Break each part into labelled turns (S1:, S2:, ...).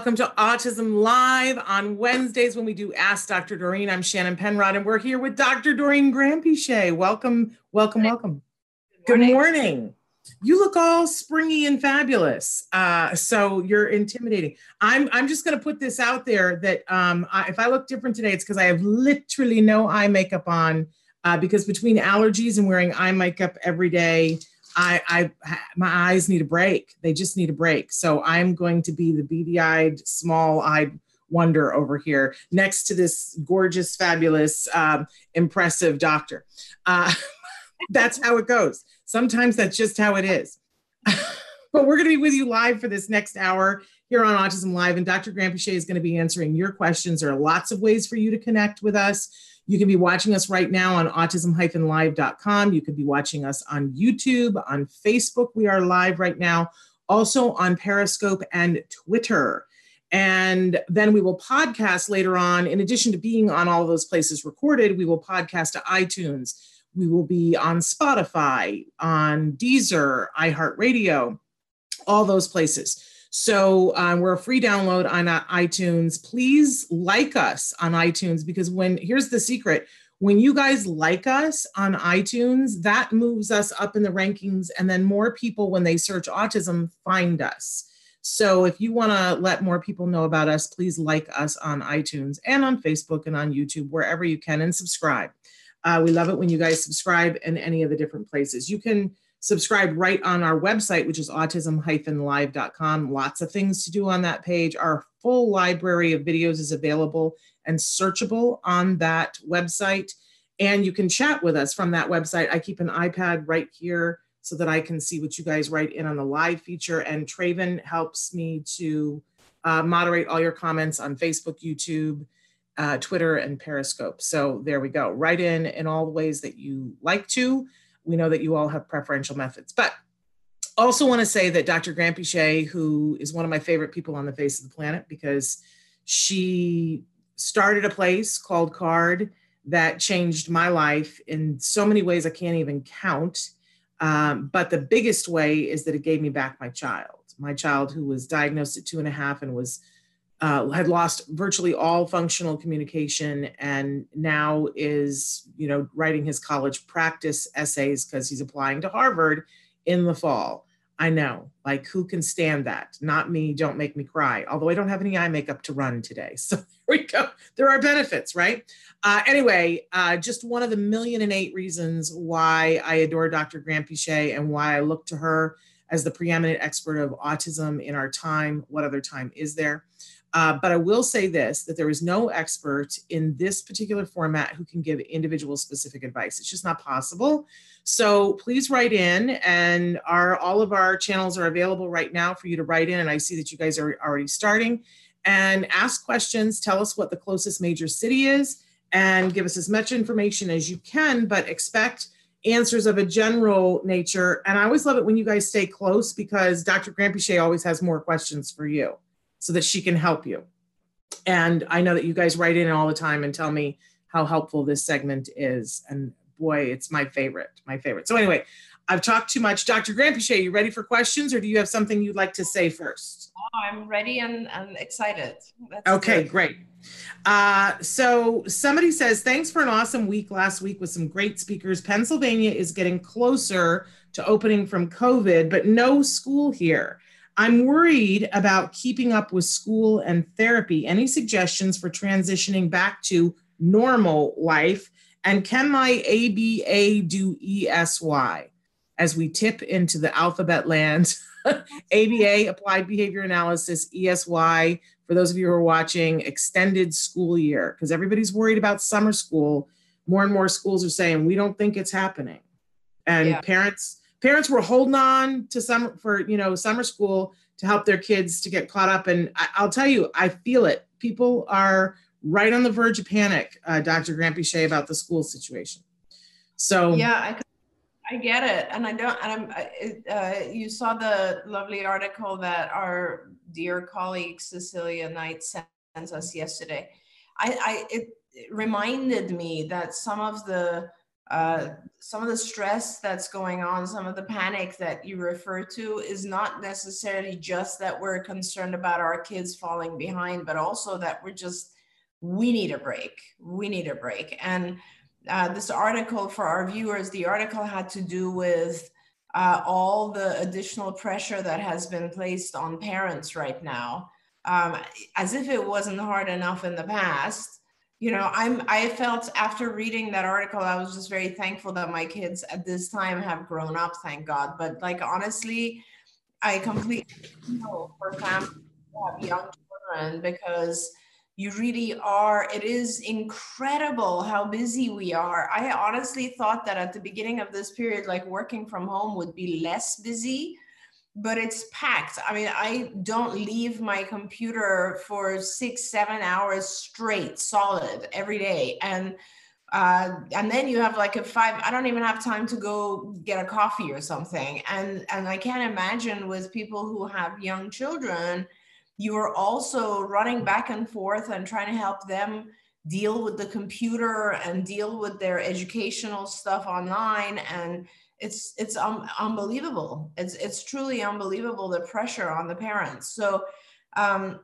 S1: Welcome to Autism Live on Wednesdays when we do Ask Dr. Doreen. I'm Shannon Penrod, and we're here with Dr. Doreen Granpeesheh. Welcome, welcome, welcome. Good morning. Good morning. You look all springy and fabulous. Uh, so you're intimidating. I'm I'm just going to put this out there that um, I, if I look different today, it's because I have literally no eye makeup on. Uh, because between allergies and wearing eye makeup every day, I, I, my eyes need a break. They just need a break. So I'm going to be the beady-eyed, small-eyed wonder over here, next to this gorgeous, fabulous, um, impressive doctor. Uh, that's how it goes. Sometimes that's just how it is. but we're going to be with you live for this next hour here on Autism Live, and Dr. Granpeesheh is going to be answering your questions. There are lots of ways for you to connect with us. You can be watching us right now on autism-live.com. You could be watching us on YouTube, on Facebook. We are live right now, also on Periscope and Twitter. And then we will podcast later on. In addition to being on all those places recorded, we will podcast to iTunes. We will be on Spotify, on Deezer, iHeartRadio, all those places. So um, we're a free download on uh, iTunes. Please like us on iTunes because when here's the secret when you guys like us on iTunes, that moves us up in the rankings, and then more people, when they search autism, find us. So if you want to let more people know about us, please like us on iTunes and on Facebook and on YouTube, wherever you can, and subscribe. Uh, we love it when you guys subscribe in any of the different places. You can subscribe right on our website, which is autism-live.com. Lots of things to do on that page. Our full library of videos is available and searchable on that website. And you can chat with us from that website. I keep an iPad right here so that I can see what you guys write in on the live feature. And Traven helps me to uh, moderate all your comments on Facebook, YouTube, uh, Twitter, and Periscope. So there we go. Write in in all the ways that you like to. We know that you all have preferential methods. But also want to say that Dr. Granpeesheh, who is one of my favorite people on the face of the planet because she started a place called CARD that changed my life in so many ways I can't even count. Um, but the biggest way is that it gave me back my child, my child who was diagnosed at two and a half and was uh, had lost virtually all functional communication and now is you know writing his college practice essays because he's applying to harvard in the fall. I know like who can stand that? Not me don't make me cry although i don't have any eye makeup to run today so there we go. There are benefits right? Uh, anyway uh, just one of the million and eight reasons why i adore dr granpeesheh and why i look to her as the preeminent expert of autism in our time. What other time is there uh, but I will say this that there is no expert in this particular format who can give individual specific advice. It's just not possible. So please write in, and our all of our channels are available right now for you to write in. And I see that you guys are already starting. And ask questions, tell us what the closest major city is, and give us as much information as you can, but expect answers of a general nature. And I always love it when you guys stay close because Dr. Granpeesheh always has more questions for you so that she can help you. And I know that you guys write in all the time and tell me how helpful this segment is. And boy, it's my favorite, my favorite. So anyway, I've talked too much. Dr. Granpeesheh, you ready for questions or do you have something you'd like to say first?
S2: Oh, I'm ready and, and excited.
S1: That's okay, good. great. Uh, so somebody says, thanks for an awesome week last week with some great speakers. Pennsylvania is getting closer to opening from COVID, but no school here. I'm worried about keeping up with school and therapy. Any suggestions for transitioning back to normal life? And can my ABA do ESY as we tip into the alphabet land? ABA, Applied Behavior Analysis, ESY, for those of you who are watching, extended school year, because everybody's worried about summer school. More and more schools are saying, we don't think it's happening. And yeah. parents, parents were holding on to summer for you know summer school to help their kids to get caught up. And I, will tell you i feel it. People are right on the verge of panic uh, dr Granpeesheh about the school situation. So
S2: yeah i, I get it. And i don't and i'm uh, you saw the lovely article that our dear colleague cecilia knight sent us yesterday. I i it reminded me that some of the uh, some of the stress that's going on, some of the panic that you refer to is not necessarily just that we're concerned about our kids falling behind, but also that we're just, we need a break. We need a break. And uh, this article for our viewers, the article had to do with uh, all the additional pressure that has been placed on parents right now, um, as if it wasn't hard enough in the past you know i'm i felt after reading that article i was just very thankful that my kids at this time have grown up thank god. But like honestly i completely know for families have young children because you really are it is incredible how busy we are. I honestly thought that at the beginning of this period like working from home would be less busy but it's packed. I mean, I don't leave my computer for six, seven hours straight, solid every day. And uh, and then you have like a five. I don't even have time to go get a coffee or something. And and I can't imagine with people who have young children, you are also running back and forth and trying to help them deal with the computer and deal with their educational stuff online and it's it's um, unbelievable. It's it's truly unbelievable the pressure on the parents. So um,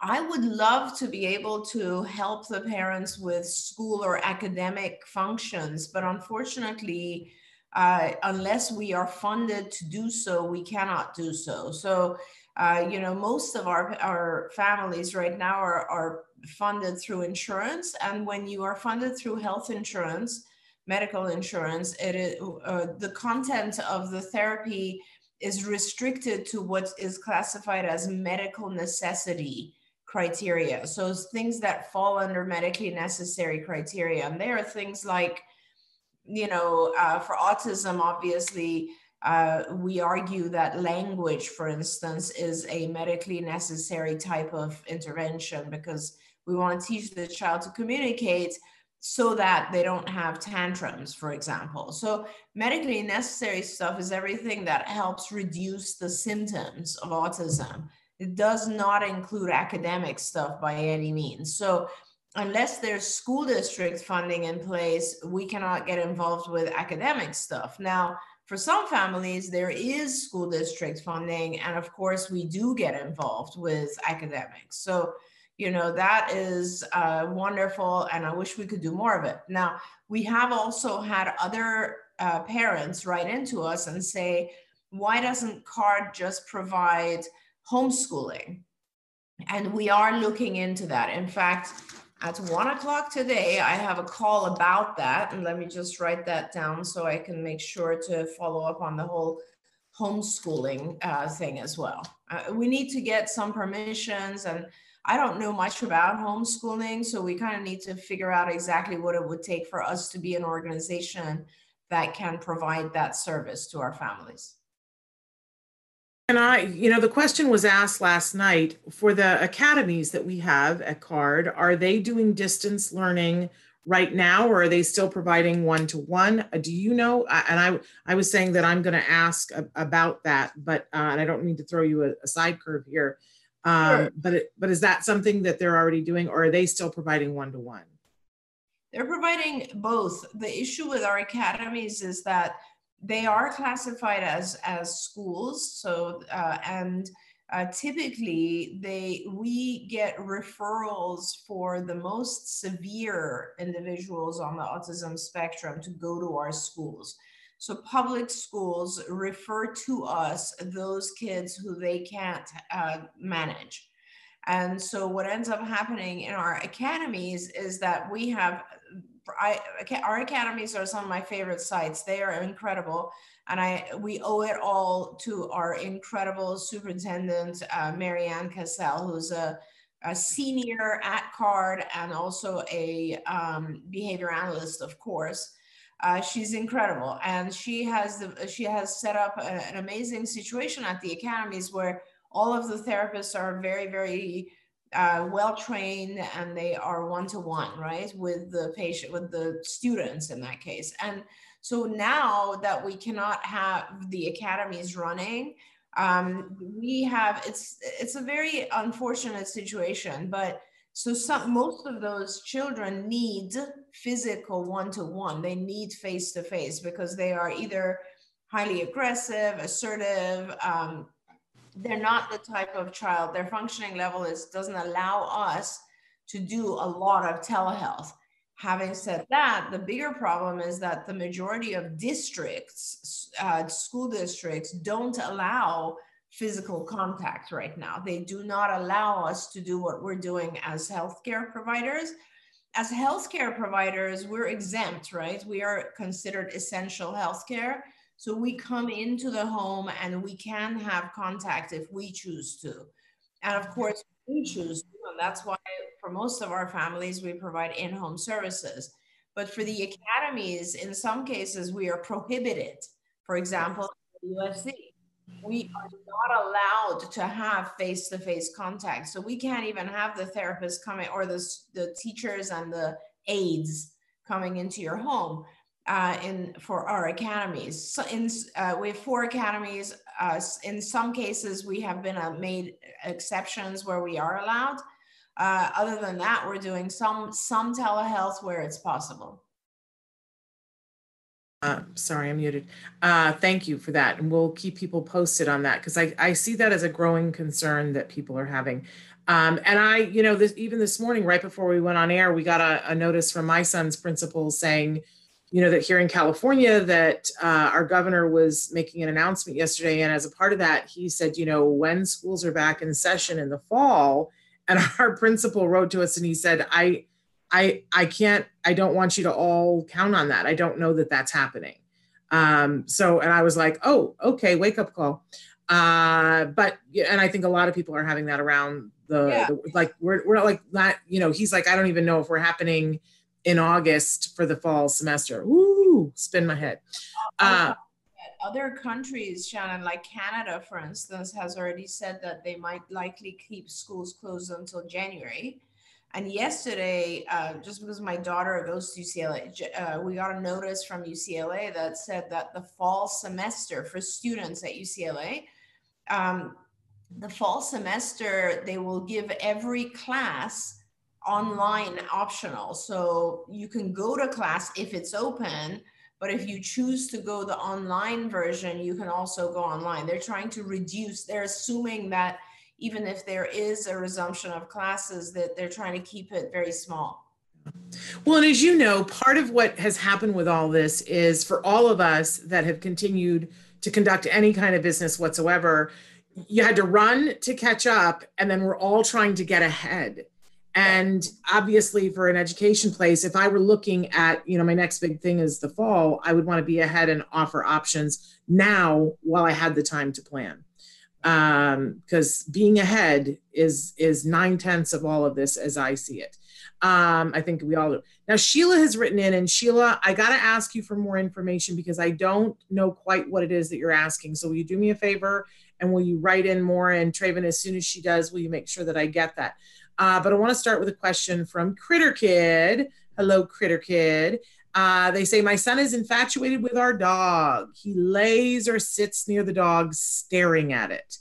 S2: I would love to be able to help the parents with school or academic functions, but unfortunately, uh, unless we are funded to do so, we cannot do so. So, uh, you know, most of our, our families right now are, are funded through insurance. And when you are funded through health insurance, medical insurance, it is, uh, the content of the therapy is restricted to what is classified as medical necessity criteria. So things that fall under medically necessary criteria. And there are things like, you know, uh, for autism, obviously, uh, we argue that language, for instance, is a medically necessary type of intervention because we want to teach the child to communicate so that they don't have tantrums, for example. So, medically necessary stuff is everything that helps reduce the symptoms of autism. It does not include academic stuff by any means. So, unless there's school district funding in place, we cannot get involved with academic stuff. Now, for some families, there is school district funding, and of course, we do get involved with academics. So, you know that is uh, wonderful and i wish we could do more of it. Now we have also had other uh, parents write into us and say why doesn't card just provide homeschooling? And we are looking into that. In fact at one o'clock today i have a call about that and let me just write that down so i can make sure to follow up on the whole homeschooling uh, thing as well. Uh, we need to get some permissions and I don't know much about homeschooling, so we kind of need to figure out exactly what it would take for us to be an organization that can provide that service to our families.
S1: And I, you know, the question was asked last night for the academies that we have at CARD, are they doing distance learning right now or are they still providing one to one? Do you know? And I, I was saying that I'm going to ask about that, but, uh, and I don't mean to throw you a, a side curve here, um, sure. But it, but is that something that they're already doing, or are they still providing one to one?
S2: They're providing both. The issue with our academies is that they are classified as as schools. So uh, and uh, typically they we get referrals for the most severe individuals on the autism spectrum to go to our schools. So public schools refer to us those kids who they can't uh, manage. And so what ends up happening in our academies is that we have I, our academies are some of my favorite sites. They are incredible, and I we owe it all to our incredible superintendent uh, Marianne Cassell, who's a, a, senior at CARD and also a um, behavior analyst, of course. Uh, she's incredible, and she has the, she has set up a, an amazing situation at the academies where all of the therapists are very very uh, well trained and they are one to one right with the patient with the students in that case. And so now that we cannot have the academies running um, we have it's it's a very unfortunate situation but so some most of those children need physical one-to-one. They need face-to-face because they are either highly aggressive assertive um, they're not the type of child. Their functioning level is doesn't allow us to do a lot of telehealth. Having said that the bigger problem is that the majority of districts uh, school districts don't allow physical contact right now they do not allow us to do what we're doing as healthcare providers as healthcare providers we're exempt right we are considered essential healthcare so we come into the home and we can have contact if we choose to. And of course, we choose to, and that's why for most of our families, we provide in home services. But for the academies, in some cases, we are prohibited. For example, USC, we are not allowed to have face to face contact. So we can't even have the therapist coming or the, the teachers and the aides coming into your home uh, in for our academies. So in uh, we have four academies. Uh, in some cases, we have been uh, made exceptions where we are allowed. Uh, other than that, we're doing some some telehealth where it's possible.
S1: Uh, sorry, I'm muted. thank you for that, and we'll keep people posted on that because I, I see that as a growing concern that people are having. Um, and I, you know, this even this morning, right before we went on air, we got a, a notice from my son's principal saying, you know that here in California that uh, our governor was making an announcement yesterday, and as a part of that, he said, you know, when schools are back in session in the fall, and our principal wrote to us and he said, I, I, I can't, I don't want you to all count on that. I don't know that that's happening. Um, so, and I was like, oh, okay, wake up call. Uh, but and I think a lot of people are having that around the, yeah. the like we're we're like not, you know, he's like, I don't even know if we're happening in August for the fall semester. Ooh, spin my head. Uh,
S2: other countries, Shannon, like Canada, for instance, has already said that they might likely keep schools closed until January. And yesterday, uh, just because my daughter goes to UCLA, uh, we got a notice from UCLA that said that the fall semester for students at UCLA, um, the fall semester, they will give every class online optional. So you can go to class if it's open, but if you choose to go the online version, you can also go online. They're trying to reduce, they're assuming that even if there is a resumption of classes, that they're trying to keep it very small.
S1: Well, and as you know, part of what has happened with all this is for all of us that have continued to conduct any kind of business whatsoever, you had to run to catch up, and then we're all trying to get ahead. And obviously, for an education place, if I were looking at, you know, my next big thing is the fall, I would want to be ahead and offer options now while I had the time to plan. Because um, being ahead is is nine tenths of all of this as I see it. Um, I think we all do. Now, Sheila has written in, and Sheila, I got to ask you for more information because I don't know quite what it is that you're asking. So, will you do me a favor and will you write in more? And Traven, as soon as she does, will you make sure that I get that? Uh, but I want to start with a question from Critter Kid. Hello, Critter Kid. Uh, they say, My son is infatuated with our dog. He lays or sits near the dog, staring at it.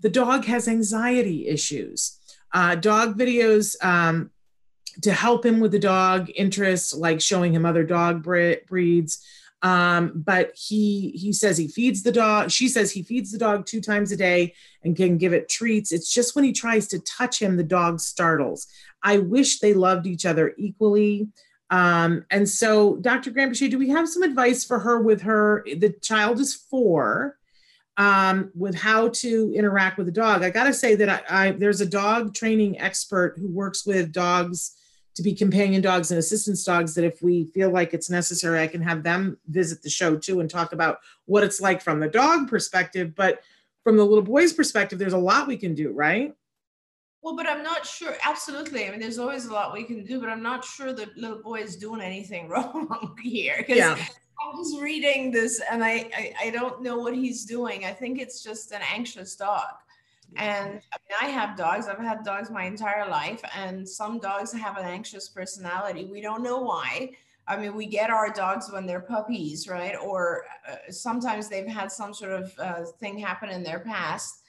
S1: The dog has anxiety issues. Uh, dog videos um, to help him with the dog interests, like showing him other dog breeds, um, but he he says he feeds the dog. She says he feeds the dog two times a day and can give it treats. It's just when he tries to touch him, the dog startles. I wish they loved each other equally. Um, and so, Dr. Granpeesheh, do we have some advice for her with her? The child is four. um, with how to interact with a dog. I got to say that I, I, there's a dog training expert who works with dogs to be companion dogs and assistance dogs. That if we feel like it's necessary, I can have them visit the show too and talk about what it's like from the dog perspective. But from the little boy's perspective, there's a lot we can do, right?
S2: Well, but I'm not sure. Absolutely. I mean, there's always a lot we can do, but I'm not sure the little boy is doing anything wrong here. Because yeah. I'm just reading this and I, I, I don't know what he's doing. I think it's just an anxious dog. And I mean, I have dogs. I've had dogs my entire life, and some dogs have an anxious personality. We don't know why. I mean, we get our dogs when they're puppies, right? Or uh, sometimes they've had some sort of uh, thing happen in their past,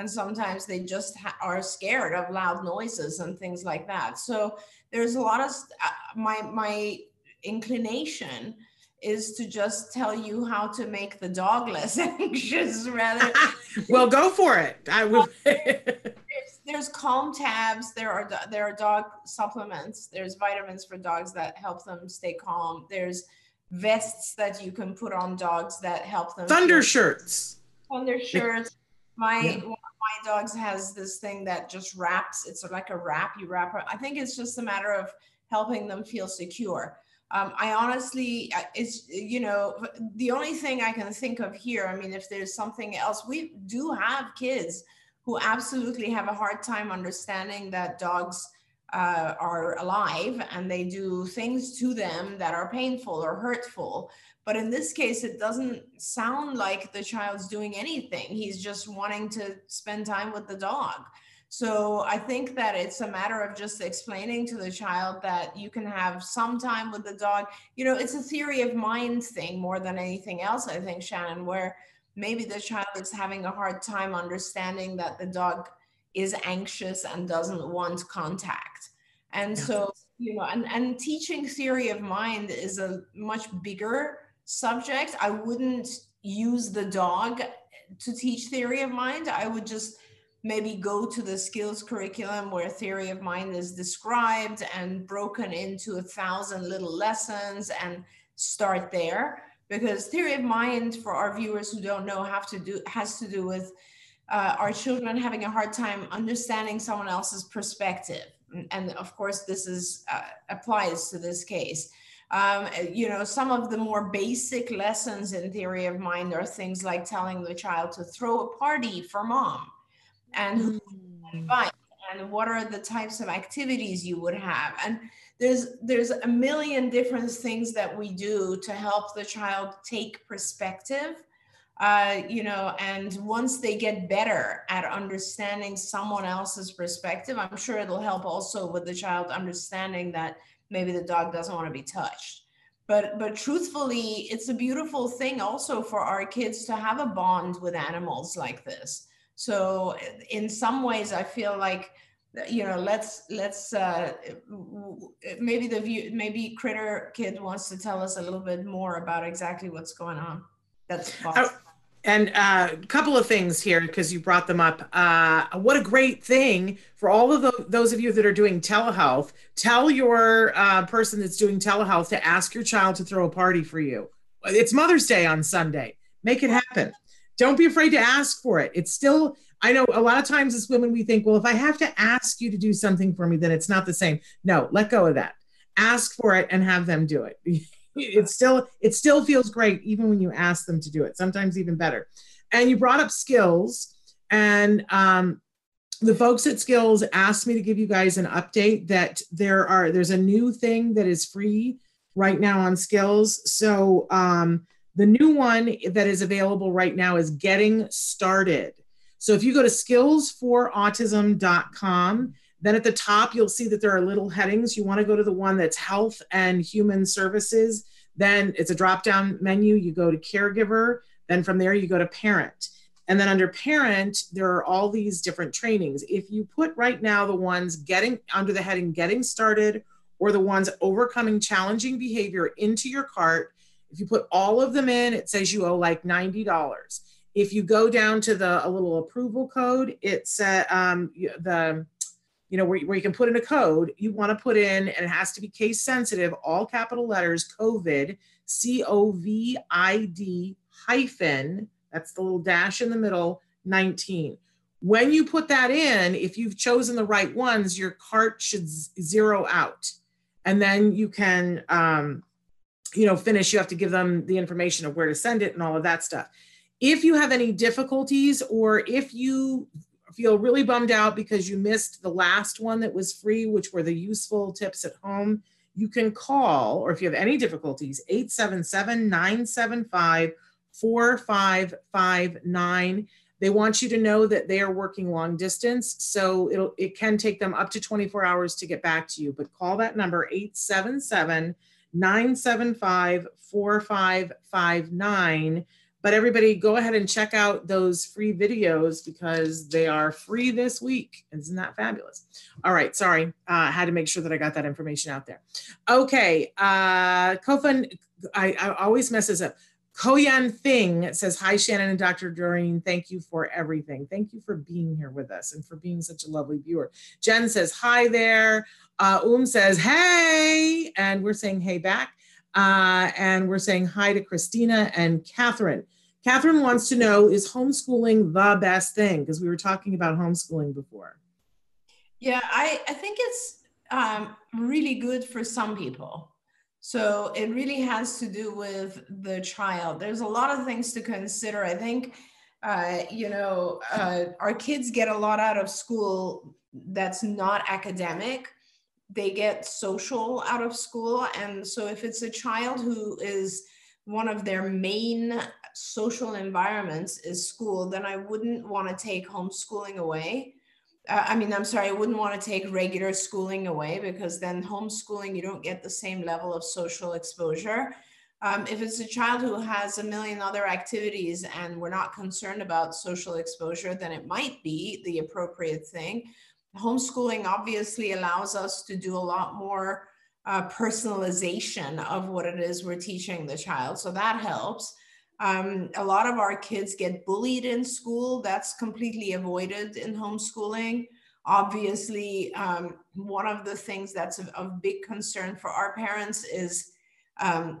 S2: and sometimes they just ha- are scared of loud noises and things like that. So there's a lot of st- uh, my my inclination is to just tell you how to make the dog less anxious rather
S1: well go for it. I will
S2: there's, there's calm tabs. There are there are dog supplements. There's vitamins for dogs that help them stay calm. There's vests that you can put on dogs that help them
S1: thunder shirts.
S2: Thunder shirts. My yeah. one my dogs has this thing that just wraps it's like a wrap you wrap i think it's just a matter of helping them feel secure um, I honestly, it's, you know, the only thing I can think of here, I mean, if there's something else, we do have kids who absolutely have a hard time understanding that dogs uh, are alive and they do things to them that are painful or hurtful. But in this case, it doesn't sound like the child's doing anything. He's just wanting to spend time with the dog. So I think that it's a matter of just explaining to the child that you can have some time with the dog. You know, it's a theory of mind thing more than anything else, I think, Shannon, where maybe the child is having a hard time understanding that the dog is anxious and doesn't want contact. And so, you know, and, and teaching theory of mind is a much bigger subject. I wouldn't use the dog to teach theory of mind. I would just maybe go to the skills curriculum where theory of mind is described and broken into a thousand little lessons and start there because theory of mind for our viewers who don't know have to do has to do with uh, our children having a hard time understanding someone else's perspective and of course this is uh, applies to this case um, you know some of the more basic lessons in theory of mind are things like telling the child to throw a party for mom and who invite and what are the types of activities you would have. And there's there's a million different things that we do to help the child take perspective uh, you know and once they get better at understanding someone else's perspective i'm sure it'll help also with the child understanding that maybe the dog doesn't want to be touched. But but truthfully it's a beautiful thing also for our kids to have a bond with animals like this. So in some ways, I feel like you know let's let's uh maybe the view maybe critter kid wants to tell us a little bit more about exactly what's going on. That's
S1: oh, and a uh, couple of things here because you brought them up uh what a great thing for all of the, those of you that are doing telehealth tell your uh, person that's doing telehealth to ask your child to throw a party for you it's mother's day on sunday make it happen don't be afraid to ask for it. It's still, I know a lot of times as women, we think, well, if I have to ask you to do something for me, then it's not the same. No, let go of that. Ask for it and have them do it. it still, it still feels great even when you ask them to do it, sometimes even better. And you brought up skills and um, the folks at skills asked me to give you guys an update that there are there's a new thing that is free right now on skills so um, the new one that is available right now is Getting Started. So if you go to skillsforautism.com, then at the top, you'll see that there are little headings. You want to go to the one that's health and human services. Then it's a drop down menu. You go to caregiver. Then from there, you go to parent. And then under parent, there are all these different trainings. If you put right now the ones getting under the heading getting started or the ones overcoming challenging behavior into your cart, if you put all of them in, it says you owe like $90. If you go down to the a little approval code, it's uh, um, the you know where, where you can put in a code you want to put in and it has to be case sensitive all capital letters covid c-o-v-i-d hyphen That's the little dash in the middle, 19. When you put that in, if you've chosen the right ones, your cart should zero out. And then you can, um, you know, finish. You have to give them the information of where to send it and all of that stuff. If you have any difficulties or if you feel really bummed out because you missed the last one that was free, which were the useful tips at home, you can call, or if you have any difficulties, 877 975 4559. They want you to know that they are working long distance, so it'll it can take them up to 24 hours to get back to you. But call that number 877 975 4559 but everybody go ahead and check out those free videos because they are free this week. Isn't that fabulous? All right, sorry. Uh, I had to make sure that I got that information out there. Okay, uh, Kofan, I, I always mess this up. Koyan Thing says, Hi, Shannon and Dr. Doreen. Thank you for everything. Thank you for being here with us and for being such a lovely viewer. Jen says, Hi there. Uh, Um says, Hey. And we're saying, Hey back. Uh, and we're saying hi to Christina and Catherine. Catherine wants to know Is homeschooling the best thing? Because we were talking about homeschooling before.
S2: Yeah, I, I think it's um, really good for some people. So it really has to do with the child. There's a lot of things to consider. I think, uh, you know, uh, our kids get a lot out of school that's not academic they get social out of school. And so if it's a child who is one of their main social environments is school, then I wouldn't want to take homeschooling away. Uh, I mean, I'm sorry, I wouldn't want to take regular schooling away because then homeschooling, you don't get the same level of social exposure. Um, if it's a child who has a million other activities and we're not concerned about social exposure, then it might be the appropriate thing homeschooling obviously allows us to do a lot more uh, personalization of what it is we're teaching the child. So that helps. Um, a lot of our kids get bullied in school. That's completely avoided in homeschooling. Obviously, um, one of the things that's of, big concern for our parents is um,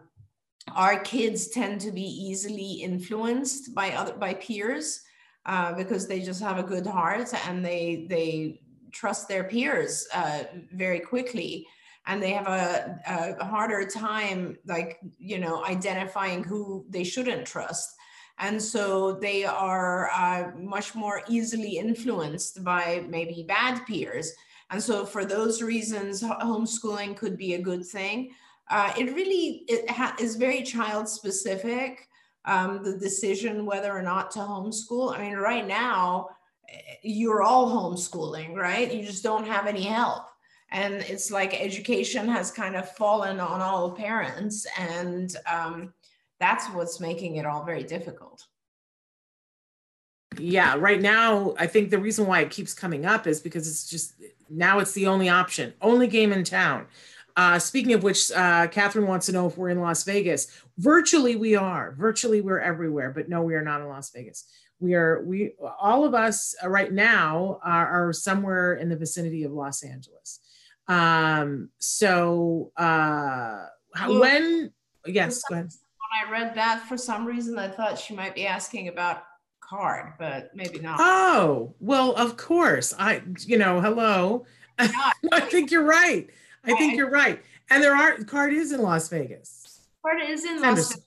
S2: our kids tend to be easily influenced by other by peers uh, because they just have a good heart and they they trust their peers uh, very quickly. And they have a, a, harder time like you know identifying who they shouldn't trust. And so they are uh, much more easily influenced by maybe bad peers. And so for those reasons homeschooling could be a good thing. Uh, it really it is very child specific um, the decision whether or not to homeschool. I mean right now you're all homeschooling, right? You just don't have any help. And it's like education has kind of fallen on all parents. And um, that's what's making it all very difficult.
S1: Yeah, right now, I think the reason why it keeps coming up is because it's just now it's the only option, only game in town. Uh, speaking of which, uh, Catherine wants to know if we're in Las Vegas. Virtually, we are. Virtually, we're everywhere, but no, we are not in Las Vegas we are we all of us uh, right now are, are somewhere in the vicinity of Los Angeles. Um, so uh, well, when yes, go ahead.
S2: When I read that, for some reason, I thought she might be asking about card, but maybe not.
S1: Oh well, of course. I you know hello. I think you're right. I think you're right. And there are card is in Las Vegas.
S2: Card is in Las Vegas.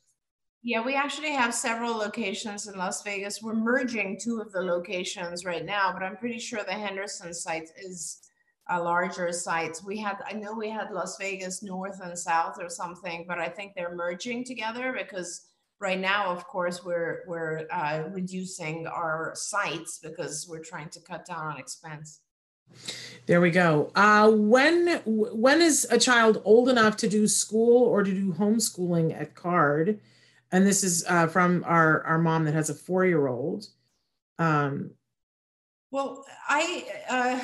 S2: Yeah, we actually have several locations in Las Vegas. We're merging two of the locations right now, but I'm pretty sure the Henderson site is a larger site. We had, I know we had Las Vegas North and South or something, but I think they're merging together because right now, of course, we're we're uh, reducing our sites because we're trying to cut down on expense.
S1: There we go. Uh, when when is a child old enough to do school or to do homeschooling at Card? and this is uh, from our our mom that has a four year old. Um,
S2: well, I uh,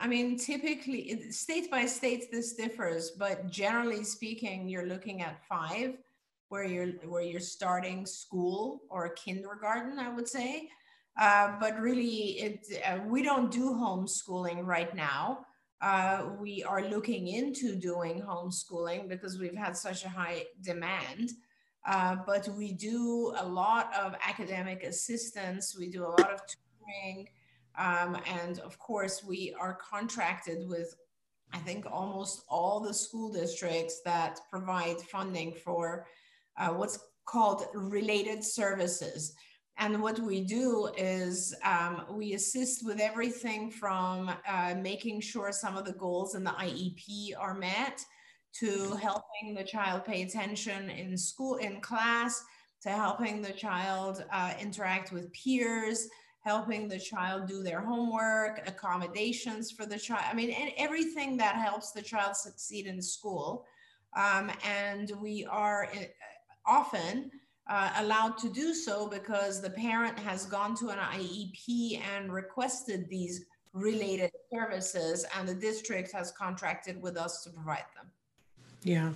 S2: I mean, typically state by state this differs, but generally speaking, you're looking at five, where you're where you're starting school or a kindergarten, I would say. Uh, but really, it uh, we don't do homeschooling right now. Uh, we are looking into doing homeschooling because we've had such a high demand. Uh, but we do a lot of academic assistance. We do a lot of tutoring. Um, and of course, we are contracted with, I think, almost all the school districts that provide funding for uh, what's called related services. And what we do is um, we assist with everything from uh, making sure some of the goals in the IEP are met to helping the child pay attention in school, in class, to helping the child uh, interact with peers, helping the child do their homework, accommodations for the child. I mean, and everything that helps the child succeed in school. Um, and we are uh, often uh, allowed to do so because the parent has gone to an IEP and requested these related services, and the district has contracted with us to provide them.
S1: Yeah.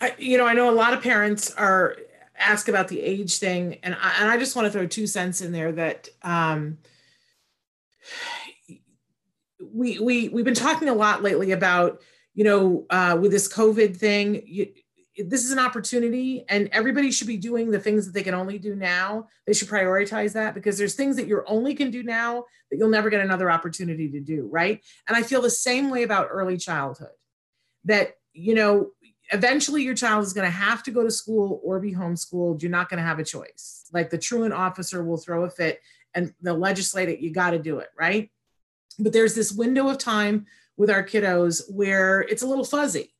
S1: I, you know, I know a lot of parents are ask about the age thing, and I, and I just want to throw two cents in there that um, we we we've been talking a lot lately about you know uh, with this COVID thing. You, this is an opportunity and everybody should be doing the things that they can only do now they should prioritize that because there's things that you only can do now that you'll never get another opportunity to do right and i feel the same way about early childhood that you know eventually your child is going to have to go to school or be homeschooled. You're not going to have a choice. Like the truant officer will throw a fit and they'll legislate it. You got to do it, right? But there's this window of time with our kiddos where it's a little fuzzy,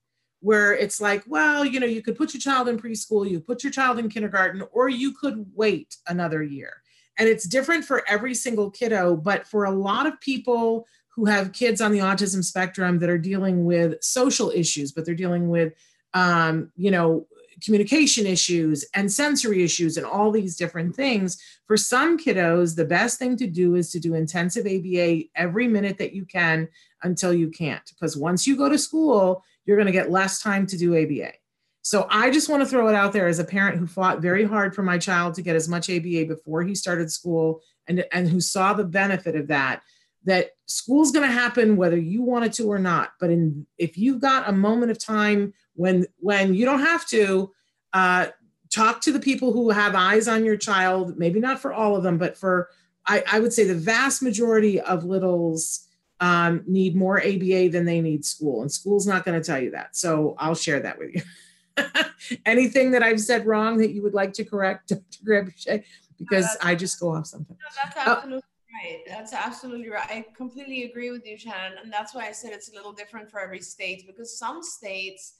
S1: where it's like, well, you know, you could put your child in preschool, you put your child in kindergarten, or you could wait another year. And it's different for every single kiddo, but for a lot of people who have kids on the autism spectrum that are dealing with social issues, but they're dealing with um, you know, communication issues and sensory issues and all these different things. For some kiddos, the best thing to do is to do intensive ABA every minute that you can until you can't. Because once you go to school, you're going to get less time to do ABA. So I just want to throw it out there as a parent who fought very hard for my child to get as much ABA before he started school and, and who saw the benefit of that that school's going to happen whether you want it to or not but in if you've got a moment of time when when you don't have to uh, talk to the people who have eyes on your child maybe not for all of them but for i, I would say the vast majority of littles um, need more aba than they need school and school's not going to tell you that. So i'll share that with you. Anything that i've said wrong that you would like to correct dr because i just go off sometimes.
S2: no, that's uh, absolutely right. That's absolutely right. I completely agree with you shannon and that's why i said it's a little different for every state because some states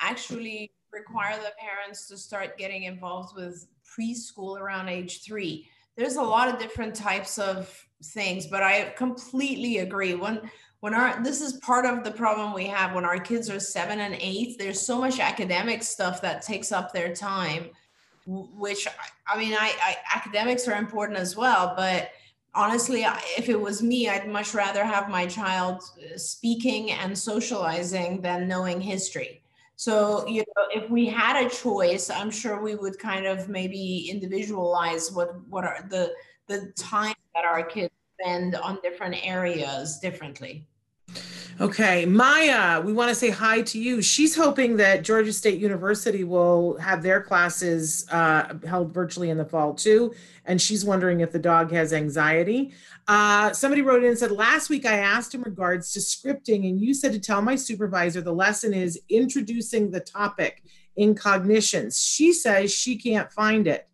S2: actually require the parents to start getting involved with preschool around age three. There's a lot of different types of things, but I completely agree. When when our this is part of the problem we have when our kids are seven and eight, there's so much academic stuff that takes up their time, which I mean, I, I academics are important as well, but honestly, if it was me, I'd much rather have my child uh, speaking and socializing than knowing history so, you know, if we had a choice, I'm sure we would kind of maybe individualize what what are the the time that our kids spend on different areas differently.
S1: Okay, Maya, we want to say hi to you. She's hoping that Georgia State University will have their classes uh, held virtually in the fall too. And she's wondering if the dog has anxiety. Uh, somebody wrote in and said, Last week I asked in regards to scripting, and you said to tell my supervisor the lesson is introducing the topic in cognitions. She says she can't find it.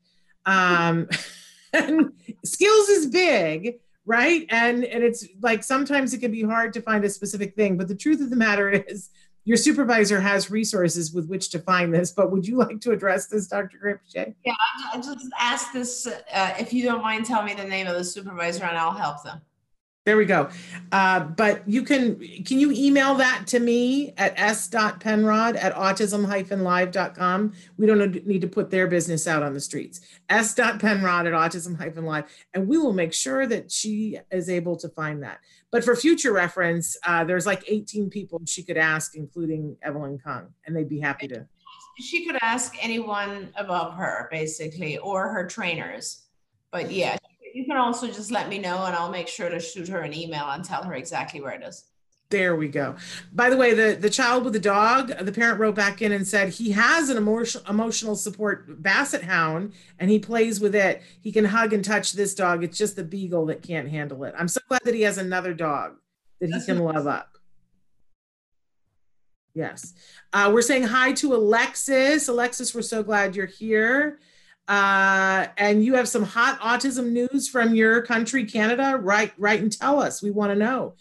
S1: Um, and skills is big right? And and it's like sometimes it can be hard to find a specific thing but the truth of the matter is your supervisor has resources with which to find this. But would you like to address this dr Granpeesheh?
S2: yeah i just ask this uh, if you don't mind tell me the name of the supervisor and i'll help them
S1: there we go. Uh, but you can, can you email that to me at s.penrod at autism-live.com? We don't need to put their business out on the streets. s.penrod at autism-live. And we will make sure that she is able to find that. But for future reference, uh, there's like 18 people she could ask, including Evelyn Kung, and they'd be happy to.
S2: She could ask anyone above her, basically, or her trainers. But yeah, you can also just let me know and I'll make sure to shoot her an email and tell her exactly where it is.
S1: There we go. By the way, the, the child with the dog, the parent wrote back in and said he has an emotional emotional support basset hound and he plays with it. He can hug and touch this dog. It's just the beagle that can't handle it. I'm so glad that he has another dog that he can love up. Yes. Uh, we're saying hi to Alexis. Alexis, we're so glad you're here. Uh, and you have some hot autism news from your country, Canada. Write, write, and tell us. We want to know.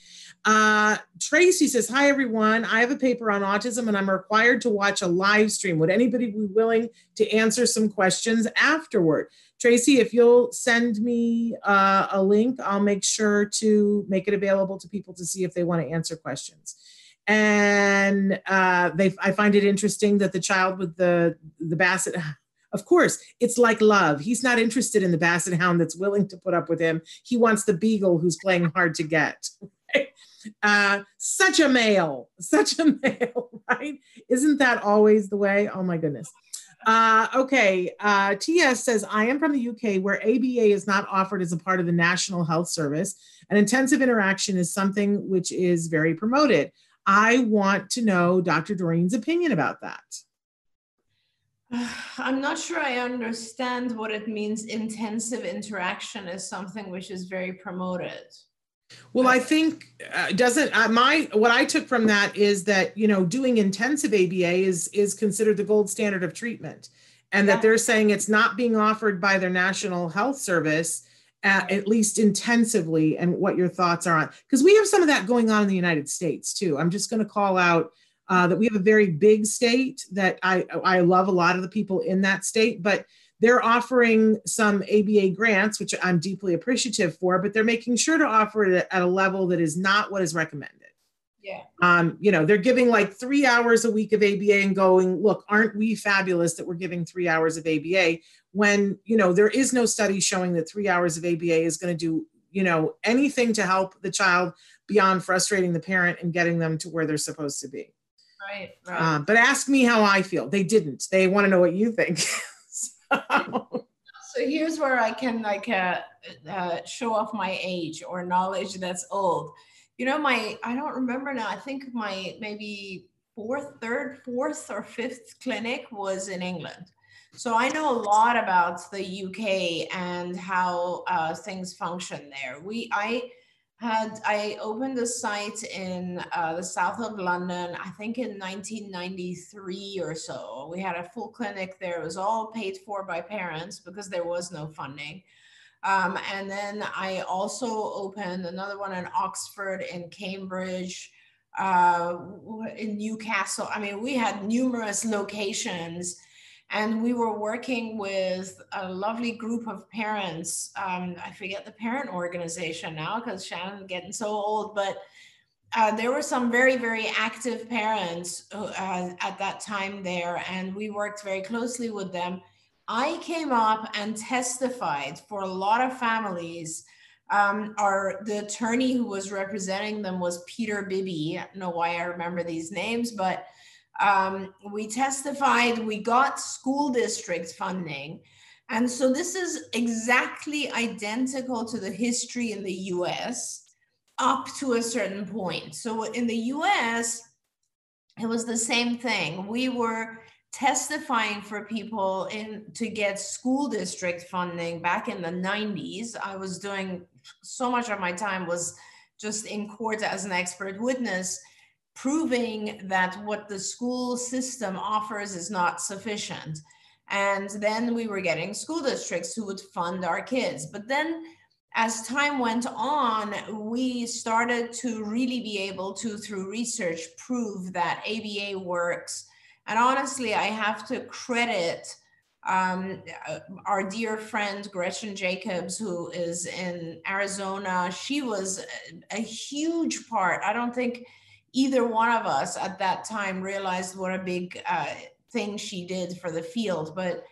S1: Uh, Tracy says, Hi, everyone. I have a paper on autism and I'm required to watch a live stream. Would anybody be willing to answer some questions afterward? Tracy, if you'll send me uh, a link, I'll make sure to make it available to people to see if they want to answer questions. And uh, they, I find it interesting that the child with the, the basset, of course, it's like love. He's not interested in the basset hound that's willing to put up with him. He wants the beagle who's playing hard to get. Uh, such a male, such a male, right? Isn't that always the way? Oh my goodness. Uh, okay, uh, TS says, I am from the UK where ABA is not offered as a part of the National Health Service, and intensive interaction is something which is very promoted. I want to know Dr. Doreen's opinion about that.
S2: I'm not sure I understand what it means intensive interaction is something which is very promoted.
S1: Well, I think uh, doesn't uh, my what I took from that is that you know doing intensive ABA is is considered the gold standard of treatment, and yeah. that they're saying it's not being offered by their national health service uh, at least intensively. And what your thoughts are on because we have some of that going on in the United States too. I'm just going to call out uh, that we have a very big state that I I love a lot of the people in that state, but they're offering some ABA grants, which I'm deeply appreciative for, but they're making sure to offer it at a level that is not what is recommended.
S2: Yeah.
S1: Um, you know, they're giving like three hours a week of ABA and going, look, aren't we fabulous that we're giving three hours of ABA when, you know, there is no study showing that three hours of ABA is going to do, you know, anything to help the child beyond frustrating the parent and getting them to where they're supposed to be.
S2: Right. right. Uh,
S1: but ask me how I feel. They didn't. They want to know what you think.
S2: so here's where I can like uh, uh, show off my age or knowledge that's old. You know, my I don't remember now. I think my maybe fourth, third, fourth, or fifth clinic was in England. So I know a lot about the UK and how uh, things function there. We I had I opened a site in uh, the south of London, I think in 1993 or so. We had a full clinic there. It was all paid for by parents because there was no funding. Um, and then I also opened another one in Oxford, in Cambridge, uh, in Newcastle. I mean, we had numerous locations and we were working with a lovely group of parents. Um, I forget the parent organization now because Shannon's getting so old, but uh, there were some very, very active parents uh, at that time there, and we worked very closely with them. I came up and testified for a lot of families. Um, our the attorney who was representing them was Peter Bibby. I don't know why I remember these names, but um, we testified, we got school district funding. And so this is exactly identical to the history in the US up to a certain point. So in the US, it was the same thing. We were testifying for people in to get school district funding back in the 90s. I was doing so much of my time was just in court as an expert witness proving that what the school system offers is not sufficient. And then we were getting school districts who would fund our kids. But then as time went on, we started to really be able to, through research, prove that ABA works. And honestly, I have to credit um, our dear friend Gretchen Jacobs, who is in Arizona. She was a huge part. I don't think either one of us at that time realized what a big uh, thing she did for the field. But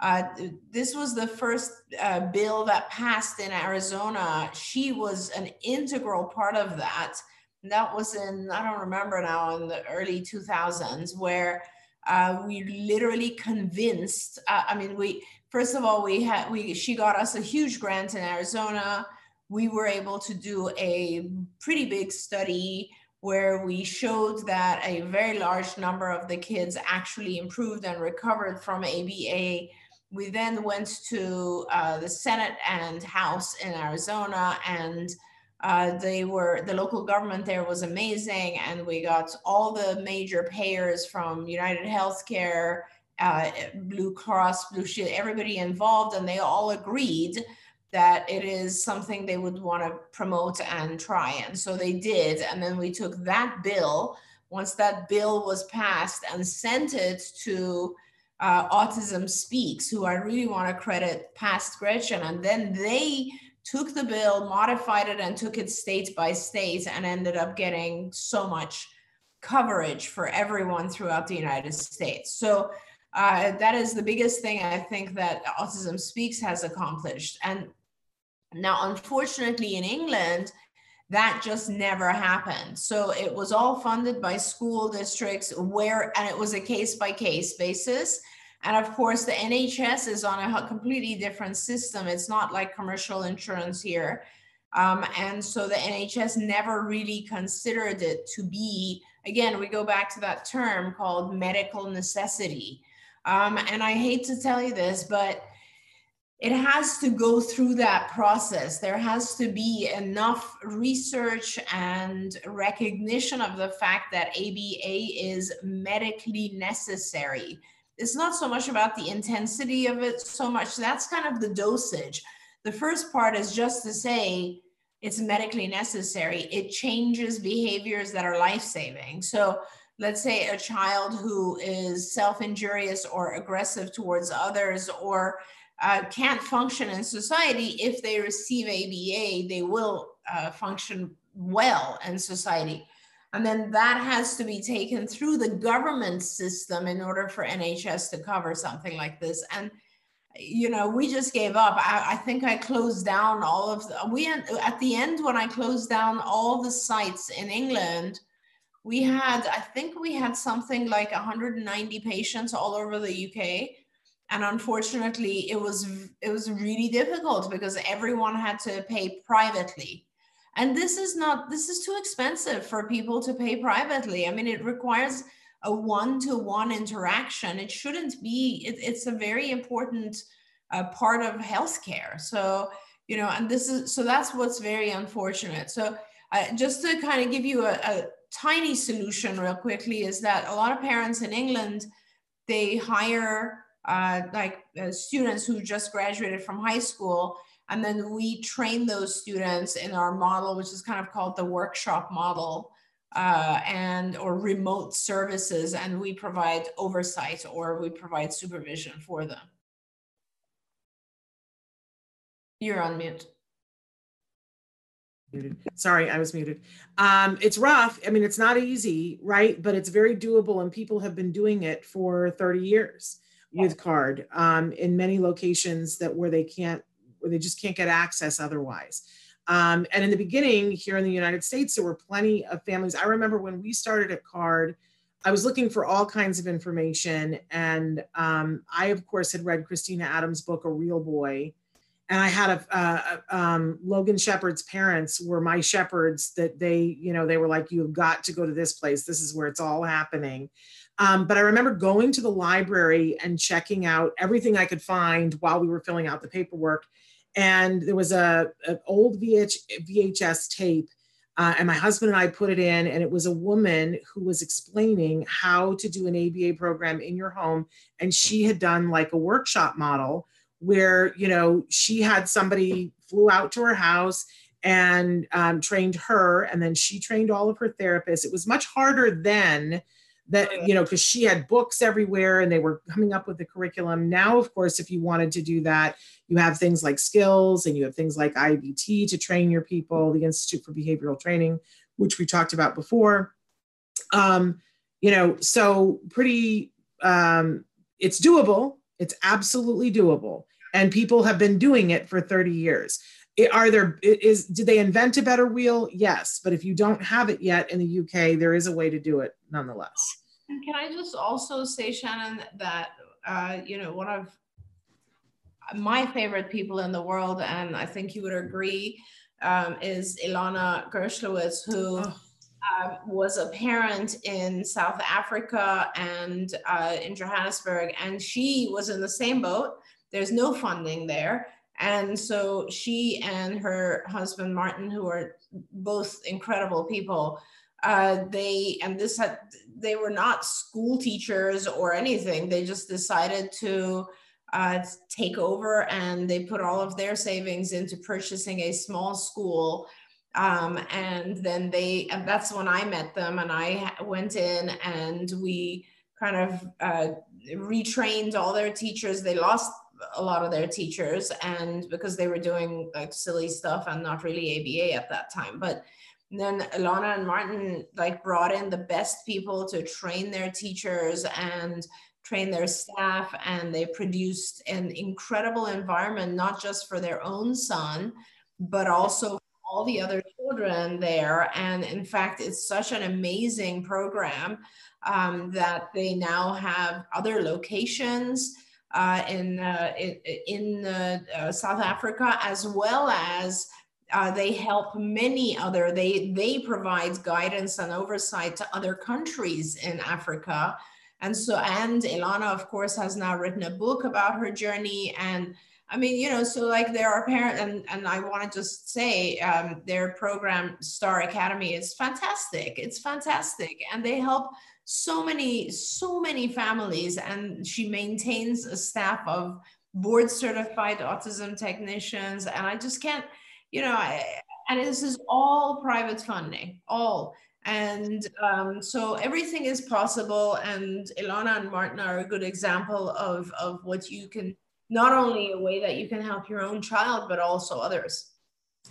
S2: uh, this was the first uh, bill that passed in Arizona. She was an integral part of that. And that was in, I don't remember now, in the early 2000s, where uh, we literally convinced, uh, I mean, we, first of all, we had, we, she got us a huge grant in Arizona. We were able to do a pretty big study where we showed that a very large number of the kids actually improved and recovered from ABA. We then went to uh, the Senate and House in Arizona, and uh, they were the local government there was amazing, and we got all the major payers from United Healthcare, uh, Blue Cross, Blue Shield, everybody involved, and they all agreed that it is something they would want to promote and try. And so they did. And then we took that bill, once that bill was passed, and sent it to uh, Autism Speaks, who I really want to credit past Gretchen. And then they took the bill, modified it, and took it state by state, and ended up getting so much coverage for everyone throughout the United States. So uh, that is the biggest thing I think that Autism Speaks has accomplished. And now, unfortunately, in England, that just never happened. So it was all funded by school districts where, and it was a case by case basis. And of course, the NHS is on a completely different system. It's not like commercial insurance here. Um, and so the NHS never really considered it to be, again, we go back to that term called medical necessity. Um, and I hate to tell you this, but it has to go through that process. There has to be enough research and recognition of the fact that ABA is medically necessary. It's not so much about the intensity of it, so much that's kind of the dosage. The first part is just to say it's medically necessary. It changes behaviors that are life saving. So let's say a child who is self injurious or aggressive towards others or uh, can't function in society, if they receive ABA, they will uh, function well in society. And then that has to be taken through the government system in order for NHS to cover something like this. And you know, we just gave up. I, I think I closed down all of the, we at the end when I closed down all the sites in England, we had I think we had something like 190 patients all over the UK and unfortunately it was it was really difficult because everyone had to pay privately. And this is not this is too expensive for people to pay privately. I mean it requires a one-to-one interaction. It shouldn't be it, it's a very important uh, part of healthcare. So you know and this is so that's what's very unfortunate. So uh, just to kind of give you a, a tiny solution real quickly is that a lot of parents in england they hire uh, like uh, students who just graduated from high school. And then we train those students in our model, which is kind of called the workshop model uh, and or remote services. And we provide oversight or we provide supervision for them. You're on mute.
S1: Sorry, I was muted. Um, it's rough. I mean, it's not easy, right? But it's very doable, and people have been doing it for 30 years with card um, in many locations that where they can't where they just can't get access otherwise. Um, and in the beginning here in the united states there were plenty of families. I remember when we started at card i was looking for all kinds of information. And um, i of course had read christina adams book a real boy. And i had a, a, a um, logan shepard's parents were my shepherds that they you know they were like you've got to go to this place. This is where it's all happening um, but I remember going to the library and checking out everything I could find while we were filling out the paperwork. And there was a old VH, VHS tape, uh, and my husband and I put it in, and it was a woman who was explaining how to do an ABA program in your home, and she had done like a workshop model where you know she had somebody flew out to her house and um, trained her, and then she trained all of her therapists. It was much harder then that you know because she had books everywhere and they were coming up with the curriculum. Now of course if you wanted to do that you have things like skills and you have things like ibt to train your people the institute for behavioral training which we talked about before. Um, you know so pretty um, it's doable. It's absolutely doable. And people have been doing it for 30 years it, are there is did they invent a better wheel yes but if you don't have it yet in the uk there is a way to do it nonetheless
S2: and can i just also say shannon that uh, you know one of my favorite people in the world and i think you would agree um, is ilana gerschlowitz who oh. uh, was a parent in South Africa and uh, in Johannesburg, and she was in the same boat. There's no funding there. And so she and her husband, Martin, who are both incredible people, uh, they, and this had, they were not school teachers or anything. They just decided to uh, take over and they put all of their savings into purchasing a small school um, and then they, and that's when I met them and I went in and we kind of uh, retrained all their teachers. They lost a lot of their teachers and because they were doing like silly stuff and not really ABA at that time. But then Ilana and Martin like brought in the best people to train their teachers and train their staff and they produced an incredible environment not just for their own son but also all the other children there. And in fact, it's such an amazing program um, that they now have other locations uh, in, in, in uh, South Africa, as well as uh, they help many other, they, they provide guidance and oversight to other countries in Africa. And so, and Ilana, of course, has now written a book about her journey and I mean, you know, so like there are parents, and, and I want to just say um, their program, Star Academy, is fantastic. It's fantastic. And they help so many, so many families. And she maintains a staff of board certified autism technicians. And I just can't, you know, I, and this is all private funding, all. And um, so everything is possible. And Ilana and Martin are a good example of, of what you can not only a way that you can help your own child, but also others.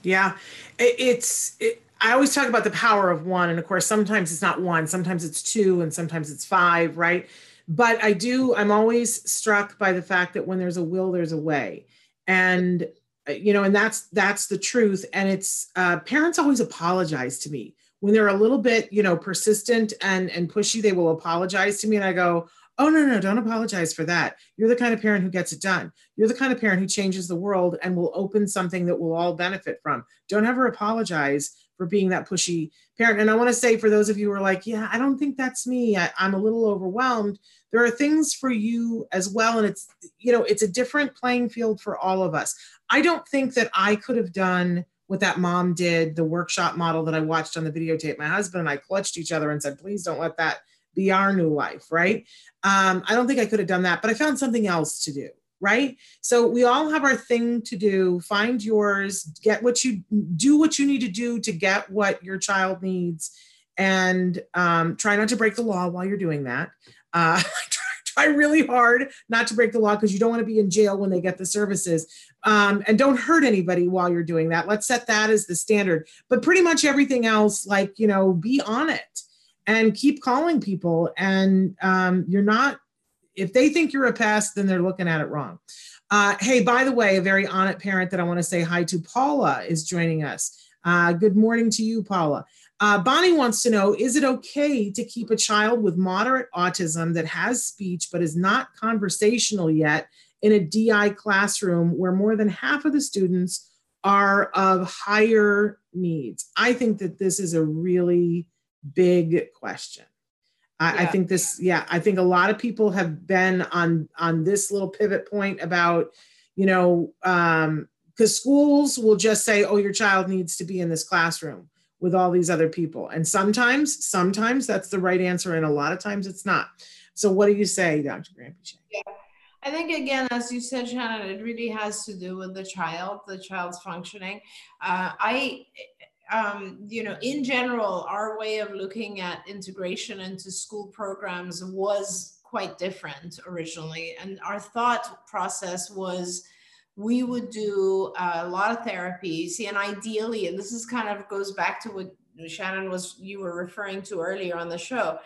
S1: Yeah, it's, it, I always talk about the power of one. And of course, sometimes it's not one, sometimes it's two, and sometimes it's five, right? But I do, I'm always struck by the fact that when there's a will, there's a way. And, uh, you know, and that's, that's the truth. And it's, uh, parents always apologize to me when they're a little bit, you know, persistent and, and pushy, they will apologize to me. And I go, Oh, no, no, don't apologize for that. You're the kind of parent who gets it done. You're the kind of parent who changes the world and will open something that we'll all benefit from. Don't ever apologize for being that pushy parent. And I want to say for those of you who are like, yeah, I don't think that's me. I, I'm a little overwhelmed. There are things for you as well. And it's, you know, it's a different playing field for all of us. I don't think that I could have done what that mom did, the workshop model that I watched on the videotape. My husband and I clutched each other and said, please don't let that be our new life, right? Um, I don't think I could have done that, but I found something else to do, right? So we all have our thing to do. Find yours, get what you do, what you need to do to get what your child needs, and um, try not to break the law while you're doing that. Uh, try, really hard not to break the law because you don't want to be in jail when they get the services. Um, and don't hurt anybody while you're doing that. Let's set that as the standard. But pretty much everything else, like, you know, be on it and keep calling people. And um, you're not, if they think you're a pest, then they're looking at it wrong. Uh, hey, by the way, a very on it parent that I want to say hi to, Paula, is joining us. Uh, good morning to you, Paula. Uh, Bonnie wants to know Is it okay to keep a child with moderate autism that has speech but is not conversational yet in a DI classroom where more than half of the students are of higher needs? I think that this is a really big question. I, yeah. I think this, yeah, I think a lot of people have been on on this little pivot point about, you know, um, because schools will just say, oh, your child needs to be in this classroom with all these other people. And sometimes, sometimes that's the right answer, and a lot of times it's not. So, what do you say, Dr. Granpeesheh?
S2: Yeah. I think again, as you said, Shannon, it really has to do with the child, the child's functioning. Uh, I um, you know, in general, our way of looking at integration into school programs was quite different originally. And our thought process was we would do a lot of therapy. See, and ideally, and this is kind of goes back to what Shannon was you were referring to earlier on the show,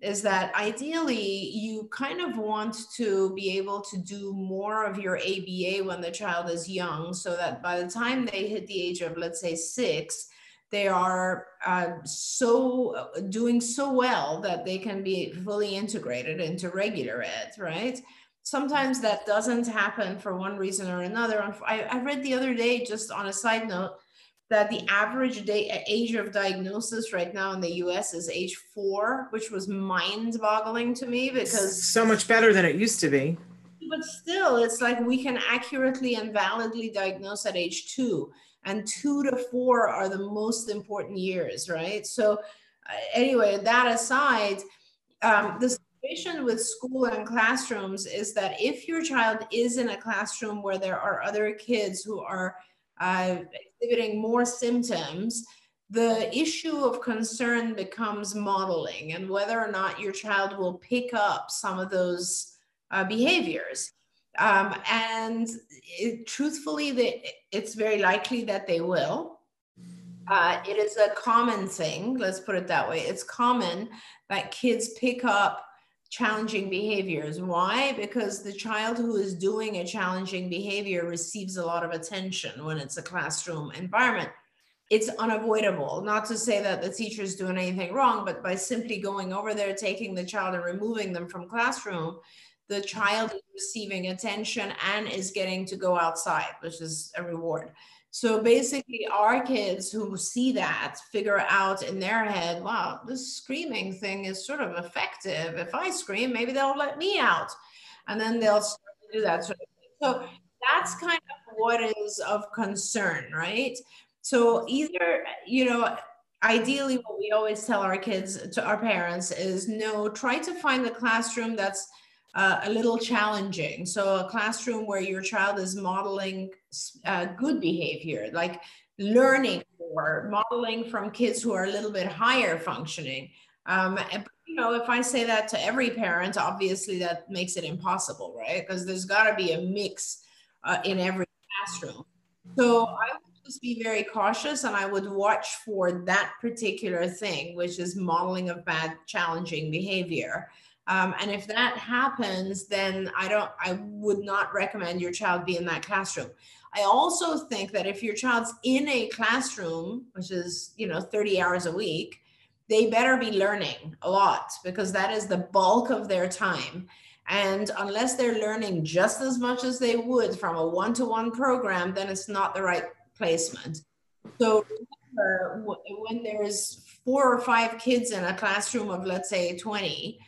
S2: is that ideally you kind of want to be able to do more of your ABA when the child is young, so that by the time they hit the age of, let's say, six, they are uh, so uh, doing so well that they can be fully integrated into regular ed, right? Sometimes that doesn't happen for one reason or another. I, I read the other day, just on a side note, that the average day, age of diagnosis right now in the US is age four, which was mind boggling to me because.
S1: So much better than it used to be.
S2: But still, it's like we can accurately and validly diagnose at age two, and two to four are the most important years, right? So, uh, anyway, that aside, um, the situation with school and classrooms is that if your child is in a classroom where there are other kids who are uh, exhibiting more symptoms, the issue of concern becomes modeling and whether or not your child will pick up some of those uh, behaviors. Um, and it, truthfully, the, it's very likely that they will. Uh, it is a common thing, let's put it that way. It's common that kids pick up challenging behaviors. Why? Because the child who is doing a challenging behavior receives a lot of attention when it's a classroom environment. It's unavoidable. Not to say that the teacher is doing anything wrong, but by simply going over there, taking the child and removing them from classroom, the child is receiving attention and is getting to go outside, which is a reward. So basically, our kids who see that figure out in their head, wow, this screaming thing is sort of effective. If I scream, maybe they'll let me out. And then they'll do that sort of thing. So that's kind of what is of concern, right? So either, you know, ideally, what we always tell our kids, to our parents, is no, try to find the classroom that's uh, a little challenging. So a classroom where your child is modeling uh, good behavior, like learning or modeling from kids who are a little bit higher functioning. Um, and, you know, if I say that to every parent, obviously that makes it impossible, right? Because there's got to be a mix uh, in every classroom. So I would just be very cautious and I would watch for that particular thing, which is modeling of bad, challenging behavior. Um, and if that happens, then I don't, I would not recommend your child be in that classroom. I also think that if your child's in a classroom, which is, you know, 30 hours a week, they better be learning a lot because that is the bulk of their time. And unless they're learning just as much as they would from a one to one program, then it's not the right placement. So remember, when there's four or five kids in a classroom of, let's say, 20,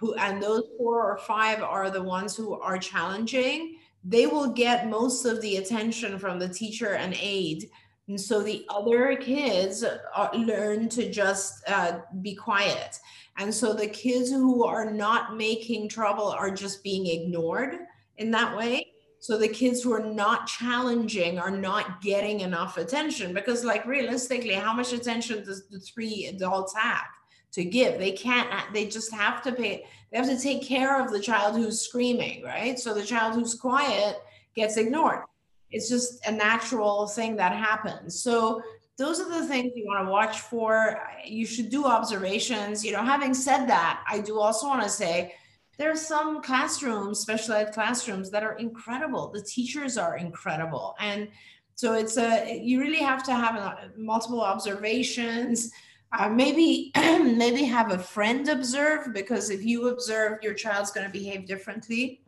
S2: who and those four or five are the ones who are challenging they will get most of the attention from the teacher and aide. And so the other kids are, learn to just uh, be quiet. And so the kids who are not making trouble are just being ignored in that way. So the kids who are not challenging are not getting enough attention because like realistically how much attention does the three adults have to give. They can't, they just have to pay, they have to take care of the child who's screaming, right? So the child who's quiet gets ignored. It's just a natural thing that happens. So those are the things you want to watch for. You should do observations. You know, having said that, I do also want to say there are some classrooms, special ed classrooms, that are incredible. The teachers are incredible. And so it's a, you really have to have multiple observations uh, maybe maybe have a friend observe because if you observe your child's going to behave differently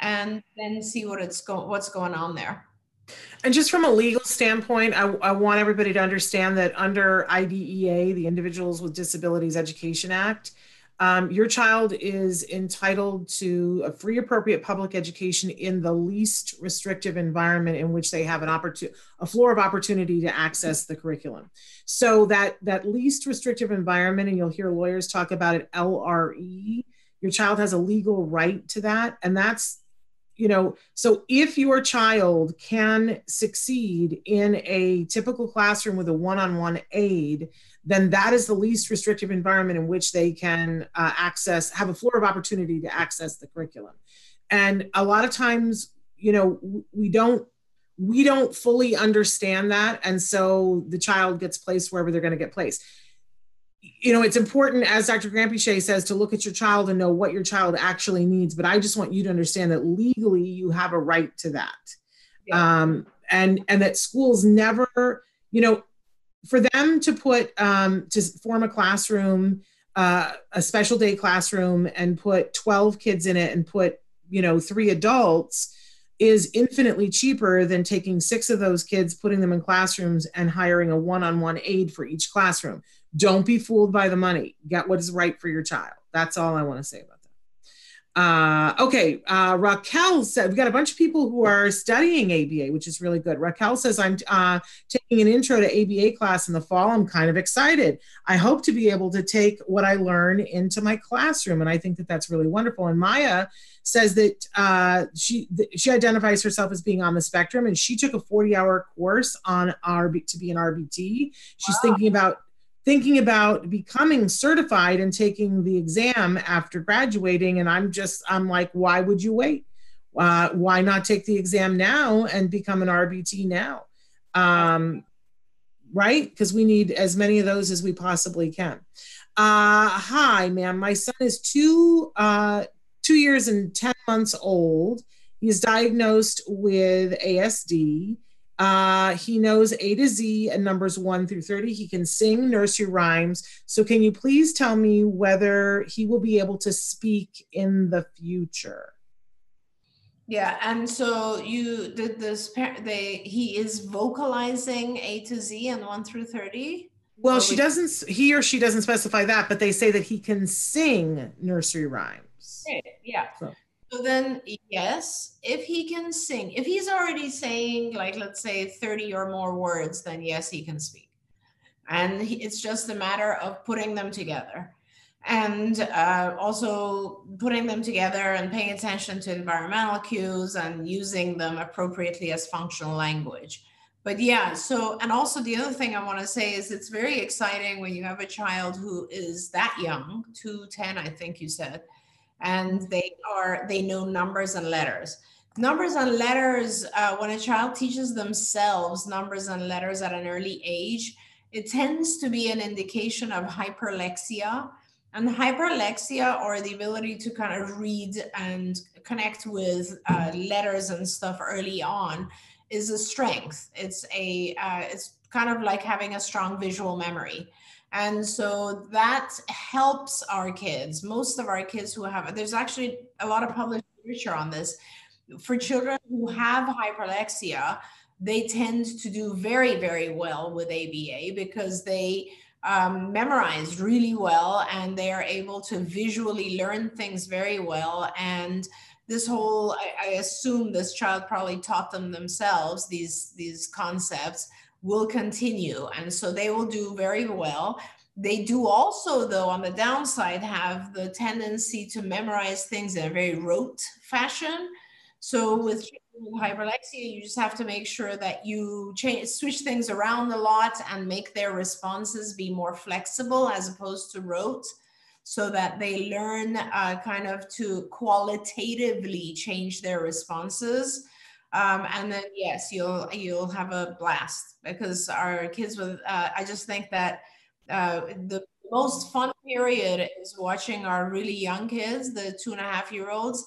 S2: and then see what it's go- what's going on there.
S1: And just from a legal standpoint I, I want everybody to understand that under idea the individuals with disabilities education act um, your child is entitled to a free appropriate public education in the least restrictive environment in which they have an opportunity a floor of opportunity to access the curriculum. So that that least restrictive environment and you'll hear lawyers talk about it lre your child has a legal right to that. And that's you know so if your child can succeed in a typical classroom with a one-on-one aide then that is the least restrictive environment in which they can uh, access, have a floor of opportunity to access the curriculum. And a lot of times, you know, we don't we don't fully understand that, and so the child gets placed wherever they're going to get placed. You know, it's important, as Dr. Granpeesheh says, to look at your child and know what your child actually needs. But I just want you to understand that legally you have a right to that, yeah. um, and and that schools never, you know, for them to put um, to form a classroom uh, a special day classroom and put 12 kids in it and put you know three adults is infinitely cheaper than taking six of those kids, putting them in classrooms, and hiring a one on one aide for each classroom. Don't be fooled by the money. Get what is right for your child. That's all I want to say about that. Uh, okay, uh, Raquel said we got a bunch of people who are studying ABA, which is really good. Raquel says I'm uh, taking an intro to ABA class in the fall. I'm kind of excited. I hope to be able to take what I learn into my classroom, and I think that that's really wonderful. And Maya says that uh, she th- she identifies herself as being on the spectrum, and she took a 40 hour course on RB to be an RBT. She's wow. thinking about thinking about becoming certified and taking the exam after graduating. And i'm just i'm like why would you wait? Uh, why not take the exam now and become an rbt now? Um, right? Because we need as many of those as we possibly can. Uh, hi ma'am. My son is two uh, two years and 10 months old. He's diagnosed with asd uh, he knows A to Z and numbers one through 30. He can sing nursery rhymes. So, can you please tell me whether he will be able to speak in the future?
S2: Yeah, and so you did this. They he is vocalizing A to Z and one through 30.
S1: Well, she doesn't. He or she doesn't specify that, but they say that he can sing nursery rhymes.
S2: Right. Yeah. So. So then, yes, if he can sing, if he's already saying, like, let's say 30 or more words, then yes, he can speak. And he, it's just a matter of putting them together and uh, also putting them together and paying attention to environmental cues and using them appropriately as functional language. But yeah, so, and also the other thing I want to say is it's very exciting when you have a child who is that young, 210, I think you said and they are they know numbers and letters. Numbers and letters uh, when a child teaches themselves numbers and letters at an early age it tends to be an indication of hyperlexia. And hyperlexia or the ability to kind of read and connect with uh, letters and stuff early on is a strength. It's a uh, it's kind of like having a strong visual memory and so that helps our kids. Most of our kids who have, there's actually a lot of published literature on this. For children who have hyperlexia, they tend to do very, very well with ABA because they um, memorize really well and they are able to visually learn things very well. And this whole, I, I assume this child probably taught them themselves these, these concepts will continue. And so they will do very well. They do also, though, on the downside, have the tendency to memorize things in a very rote fashion. So with hyperlexia, you just have to make sure that you change, switch things around a lot and make their responses be more flexible as opposed to rote so that they learn uh, kind of to qualitatively change their responses um, and then yes, you'll you'll have a blast because our kids with uh, I just think that uh, the most fun period is watching our really young kids, the two and a half year olds,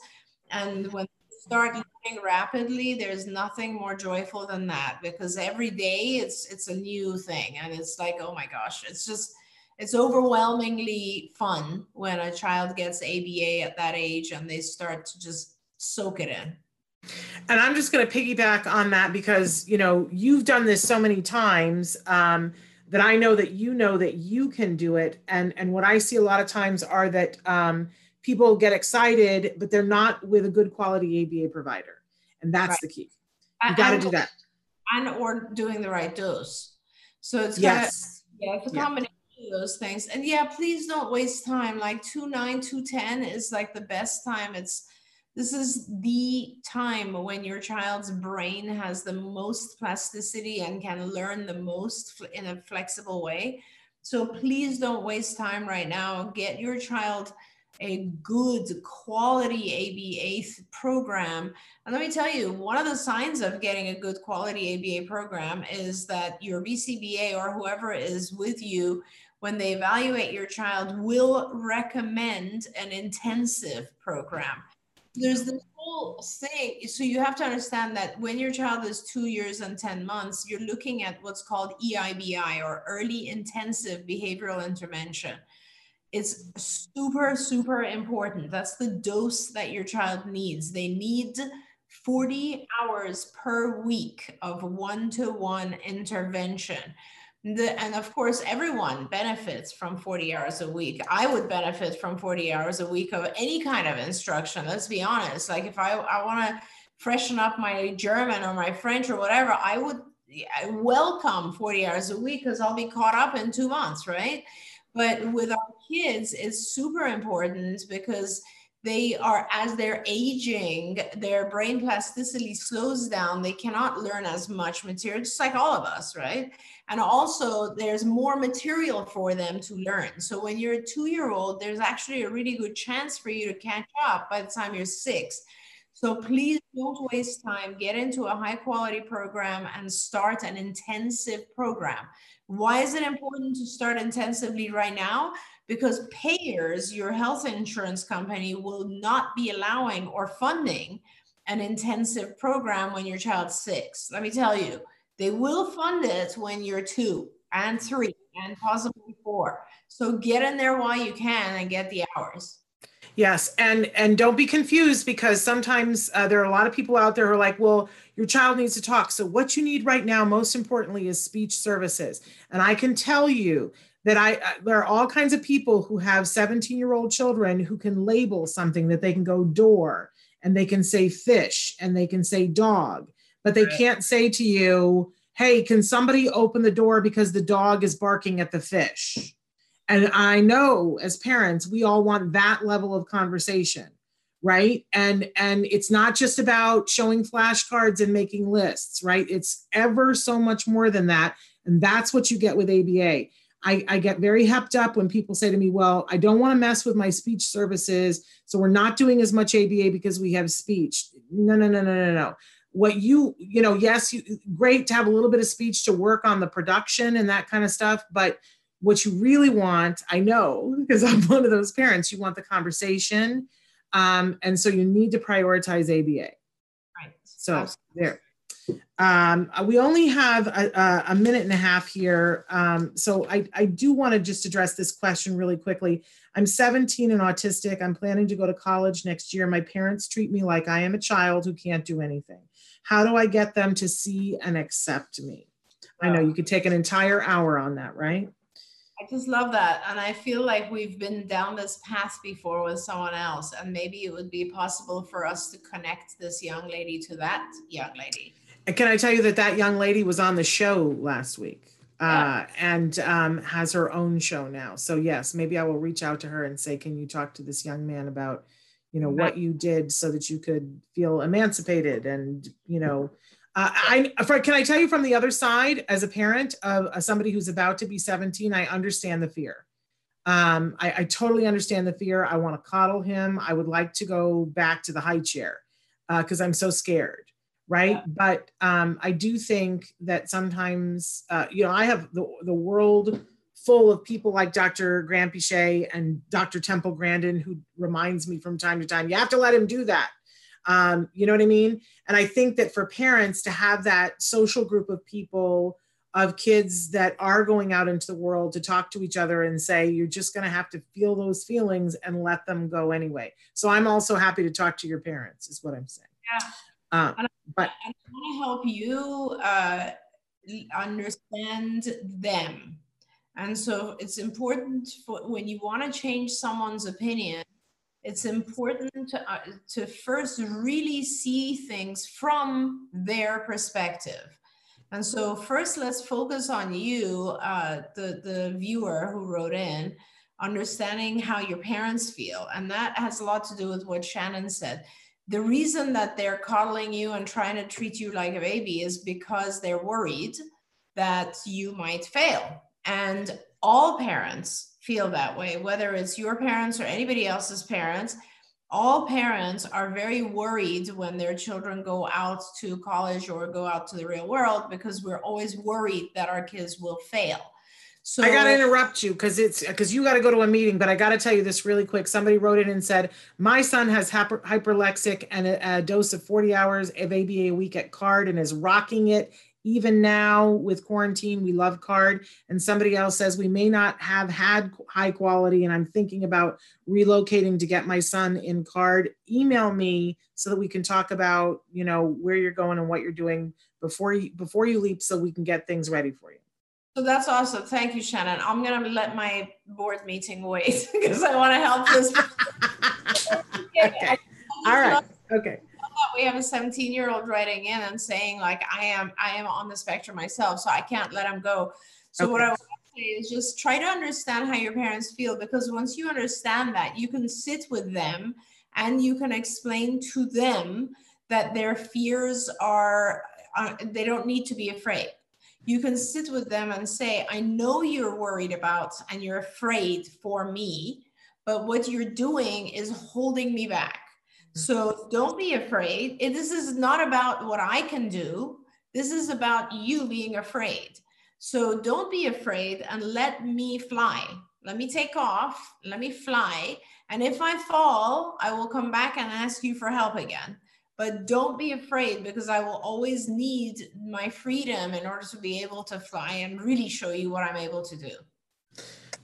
S2: and when they start learning rapidly, there's nothing more joyful than that because every day it's it's a new thing, and it's like oh my gosh, it's just it's overwhelmingly fun when a child gets ABA at that age and they start to just soak it in.
S1: And I'm just going to piggyback on that because you know you've done this so many times um, that I know that you know that you can do it. And and what I see a lot of times are that um, people get excited, but they're not with a good quality ABA provider, and that's right. the key. You got to do that.
S2: And or doing the right dose. So it's
S1: yes,
S2: gotta, yeah, it's a combination yeah. of those things. And yeah, please don't waste time. Like 2 9, 2 10 is like the best time. It's this is the time when your child's brain has the most plasticity and can learn the most in a flexible way. So please don't waste time right now. Get your child a good quality ABA program. And let me tell you, one of the signs of getting a good quality ABA program is that your BCBA or whoever is with you when they evaluate your child will recommend an intensive program there's this whole thing. So you have to understand that when your child is two years and 10 months, you're looking at what's called EIBI or early intensive behavioral intervention. It's super, super important. That's the dose that your child needs. They need 40 hours per week of one to one intervention. The, and of course, everyone benefits from 40 hours a week. I would benefit from 40 hours a week of any kind of instruction. Let's be honest. Like if I, I want to freshen up my German or my French or whatever, I would welcome 40 hours a week because I'll be caught up in two months, right? But with our kids, it's super important because they are as they're aging their brain plasticity slows down. They cannot learn as much material just like all of us right? And also there's more material for them to learn. So when you're a two year old there's actually a really good chance for you to catch up by the time you're six. So please don't waste time. Get into a high quality program and start an intensive program. Why is it important to start intensively right now because payers, your health insurance company, will not be allowing or funding an intensive program when your child's six. Let me tell you, they will fund it when you're two and three and possibly four. So get in there while you can and get the hours.
S1: Yes, and and don't be confused because sometimes uh, there are a lot of people out there who are like, well, your child needs to talk. So what you need right now, most importantly, is speech services. And I can tell you that I there are all kinds of people who have 17 year old children who can label something that they can go door and they can say fish and they can say dog, but they right. can't say to you, hey, can somebody open the door because the dog is barking at the fish? And I know as parents, we all want that level of conversation right and and it's not just about showing flashcards and making lists right it's ever so much more than that and that's what you get with aba I, I get very hepped up when people say to me, well, I don't want to mess with my speech services. So we're not doing as much ABA because we have speech. No, no, no, no, no, no. What you, you know, yes, you, great to have a little bit of speech to work on the production and that kind of stuff. But what you really want, I know, because I'm one of those parents, you want the conversation. Um, and so you need to prioritize ABA.
S2: Right.
S1: So Absolutely. there. Um, uh, we only have a, a, minute and a half here. Um, so I, I do want to just address this question really quickly. I'm 17 and autistic. I'm planning to go to college next year. My parents treat me like I am a child who can't do anything. How do I get them to see and accept me? I know you could take an entire hour on that, right?
S2: I just love that. And I feel like we've been down this path before with someone else. And maybe it would be possible for us to connect this young lady to that young lady.
S1: Can I tell you that that young lady was on the show last week uh, and um, has her own show now? So yes, maybe I will reach out to her and say, can you talk to this young man about, you know, what you did so that you could feel emancipated and, you know, uh, I can I tell you from the other side as a parent of somebody who's about to be 17, I understand the fear. Um, I, I, totally understand the fear. I want to coddle him. I would like to go back to the high chair because uh, I'm so scared right? But um, i do think that sometimes uh, you know i have the, the world full of people like dr Granpeesheh and dr temple grandin who reminds me from time to time you have to let him do that. Um, you know what i mean? And i think that for parents to have that social group of people of kids that are going out into the world to talk to each other and say you're just going to have to feel those feelings and let them go anyway. So i'm also happy to talk to your parents is what i'm saying.
S2: Yeah uh, but I want to help you uh, understand them. And so it's important for when you want to change someone's opinion, it's important to, uh, to first really see things from their perspective. And so first, let's focus on you, uh, the, the viewer who wrote in, understanding how your parents feel. And that has a lot to do with what Shannon said the reason that they're coddling you and trying to treat you like a baby is because they're worried that you might fail. And all parents feel that way, whether it's your parents or anybody else's parents. All parents are very worried when their children go out to college or go out to the real world because we're always worried that our kids will fail.
S1: So I got to interrupt you because it's because you got to go to a meeting, but I got to tell you this really quick. Somebody wrote in and said, My son has hyper, hyperlexic and a, a, dose of 40 hours of ABA a week at CARD and is rocking it even now with quarantine, we love card. And somebody else says we may not have had high quality, and I'm thinking about relocating to get my son in card. Email me so that we can talk about, you know, where you're going and what you're doing before you before you leap, so we can get things ready for you.
S2: So that's awesome. Thank you, Shannon. I'm gonna let my board meeting wait because I want to help this.
S1: okay. All right. Okay
S2: we have a 17 year old writing in and saying like i am i am on the spectrum myself so i can't let him go so okay. what i would say is just try to understand how your parents feel because once you understand that you can sit with them and you can explain to them that their fears are uh, they don't need to be afraid you can sit with them and say i know you're worried about and you're afraid for me but what you're doing is holding me back mm. so don't be afraid. This is not about what I can do. This is about you being afraid. So don't be afraid and let me fly. Let me take off. Let me fly. And if I fall, I will come back and ask you for help again. But don't be afraid because I will always need my freedom in order to be able to fly and really show you what I'm able to do.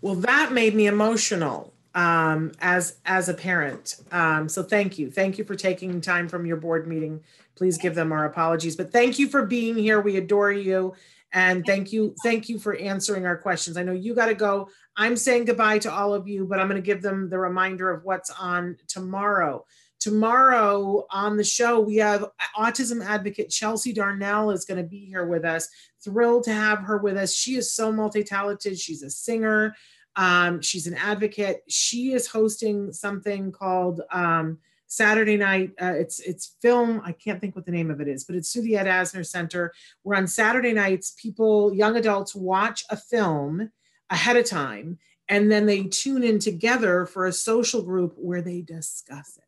S1: Well, that made me emotional um, as as a parent. Um, so thank you, thank you for taking time from your board meeting. Please give them our apologies, but thank you for being here. We adore you, and thank you, thank you for answering our questions. I know you got to go. I'm saying goodbye to all of you, but I'm going to give them the reminder of what's on tomorrow. Tomorrow on the show, we have autism advocate Chelsea Darnell is going to be here with us. Thrilled to have her with us. She is so multi talented. She's a singer. Um, she's an advocate. She is hosting something called um, Saturday night. Uh, it's it's film. I can't think what the name of it is, but it's through the Ed Asner Center. Where on Saturday nights, people, young adults, watch a film ahead of time, and then they tune in together for a social group where they discuss it.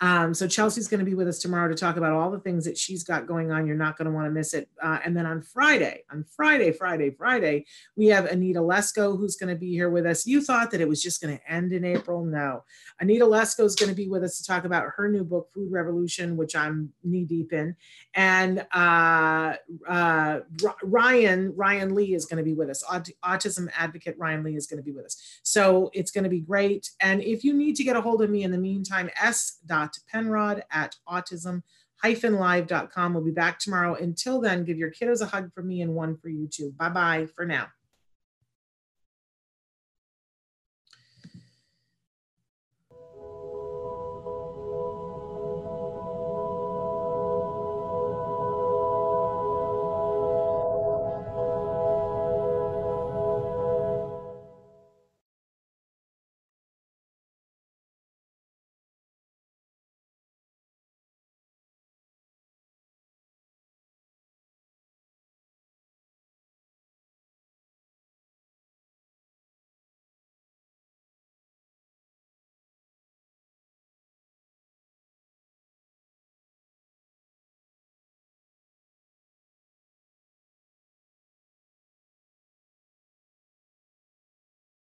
S1: Um, so Chelsea's going to be with us tomorrow to talk about all the things that she's got going on. You're not going to want to miss it. Uh, and then on Friday, on Friday, Friday, Friday, we have Anita Lesko who's going to be here with us. You thought that it was just going to end in April? No. Anita Lesko is going to be with us to talk about her new book, Food Revolution, which I'm knee deep in. And uh, uh, Ryan, Ryan Lee is going to be with us. Aut- autism advocate Ryan Lee is going to be with us. So it's going to be great. And if you need to get a hold of me in the meantime, s dot penrod at autism live.com. We'll be back tomorrow. Until then, give your kiddos a hug from me and one for you too. Bye bye for now.